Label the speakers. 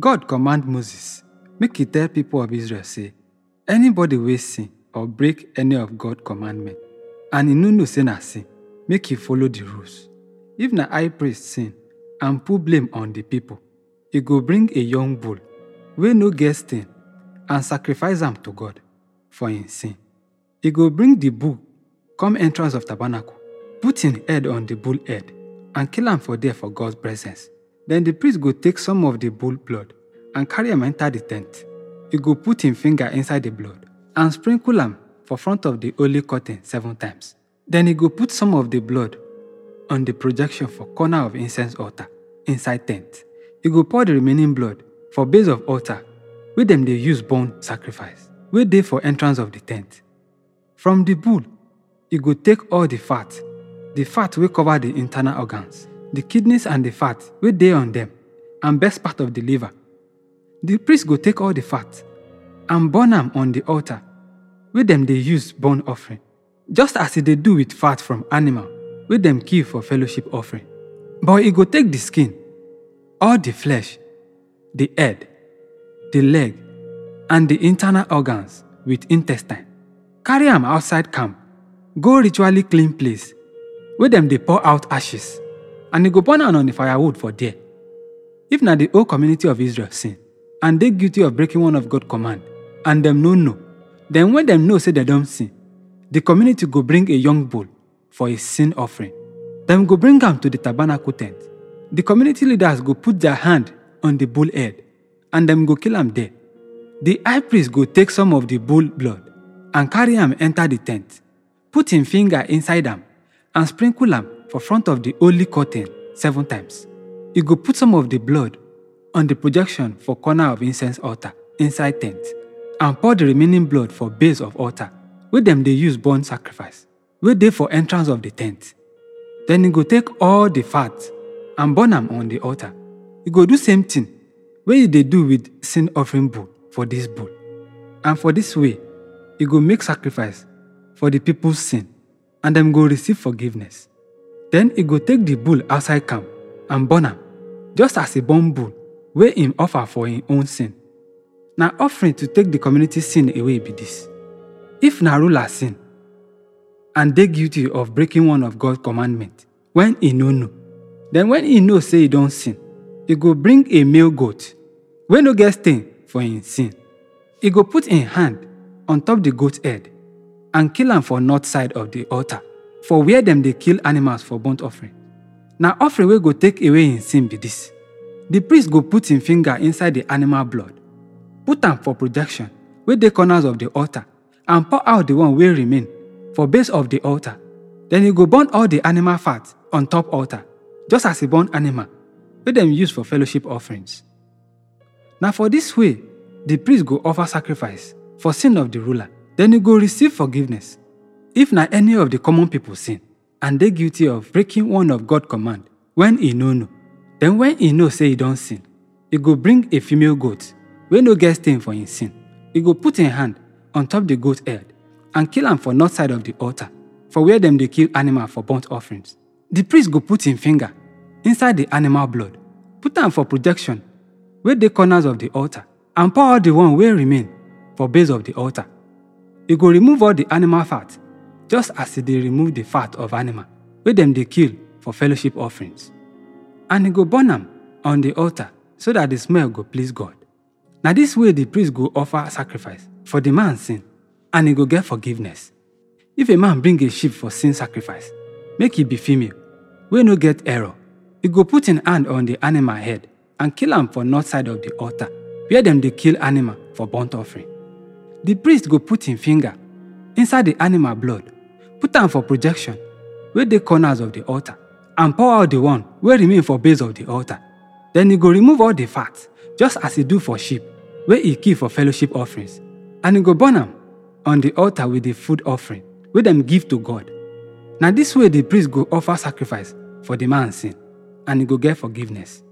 Speaker 1: God command Moses make he tell people of Israel say, anybody wey sin or break any of God commandment and he no say na sin, make he follow the rules. If na high priest sin and put blame on the people, he go bring a young bull wey no get stain and sacrifice am to God for him sin. He go bring the bull come entrance of tabernacle, put him head on the bull head and kill am for there for God's presence. Then the priest go take some of the bull blood and carry him enter the tent. He go put him finger inside the blood and sprinkle am for front of the holy curtain seven times. Then he go put some of the blood on the projection for corner of incense altar inside tent. He go pour the remaining blood for base of altar wey dem dey use burn sacrifice wey dey for entrance of the tent. From the bull, he go take all the fat, the fat wey cover the internal organs, the kidneys and the fat wey dey on them, and best part of the liver. The priest go take all the fat and burn am on the altar wey dem dey use burn offering, just as dey do with fat from animal wey dem kill for fellowship offering. But e go take the skin, all the flesh, the head, the leg, and the internal organs with intestine, carry am outside camp, go ritually clean place wey dem dey pour out ashes, and e go burn am on the firewood for there. If na the whole community of Israel sin and dey guilty of breaking one of God command, and dem no know, then when dem know say dem don sin, the community go bring a young bull for a sin offering. Dem go bring am to the tabernacle tent. The community leaders go put their hand on the bull head and dem go kill am there. The high priest go take some of the bull blood and carry am enter the tent, put him finger inside am and sprinkle am for front of the holy curtain seven times. He go put some of the blood on the projection for corner of incense altar inside tent and pour the remaining blood for base of altar wey dem dey use burn sacrifice wey dey for entrance of the tent. Then he go take all the fat and burn am on the altar. He go do same thing he dey do with sin offering bull for this bull. And for this way, he go make sacrifice for the people's sin and dem go receive forgiveness. Then he go take the bull outside camp and burn am, just as a burn bull wey him offer for him own sin. Na offering to take the community sin away be this. If na ruler sin and dey guilty of breaking one of God commandment when e no know, then when he know say e don sin, he go bring a male goat wey no get stain for him sin. He go put him hand on top the goat head and kill am for north side of the altar for where dem dey kill animals for burnt offering. Na offering wey go take away him sin be this. The priest go put him finger inside the animal blood, put am for projection wey dey corners of the altar and pour out the one wey remain for base of the altar. Then he go burn all the animal fat on top altar, just as he burn animal wey dem use for fellowship offerings. Na for this way, the priest go offer sacrifice for sin of the ruler, then he go receive forgiveness. If na any of the common people sin and dey guilty of breaking one of God command when e no then when e know say e don sin, e go bring a female goat wey no get stain for him sin. E go put him hand on top the goat head and kill am for north side of the altar for where dem dey kill animal for burnt offerings. The priest go put him finger inside the animal blood, put am for projection wey dey corners of the altar and pour out the one wey remain for base of the altar. E go remove all the animal fat just as e dey remove the fat of animal wey dem dey kill for fellowship offerings. And e go burn am on the altar so that the smell go please God. Na this way the priest go offer sacrifice for the man sin and e go get forgiveness. If a man bring a sheep for sin sacrifice, make e be female, wey no get error, e go put him hand on the animal head and kill am for north side of the altar where dem dey kill animal for burnt offering. The priest go put him finger inside the animal blood, put am for projection wey dey corners of the altar and pour out the one wey remain for base of the altar. Then e go remove all the fat just as e do for sheep wey e kill for fellowship offerings and e go burn am on the altar with the food offering wey dem give to God. Na this way the priest go offer sacrifice for the man sin and e go get forgiveness.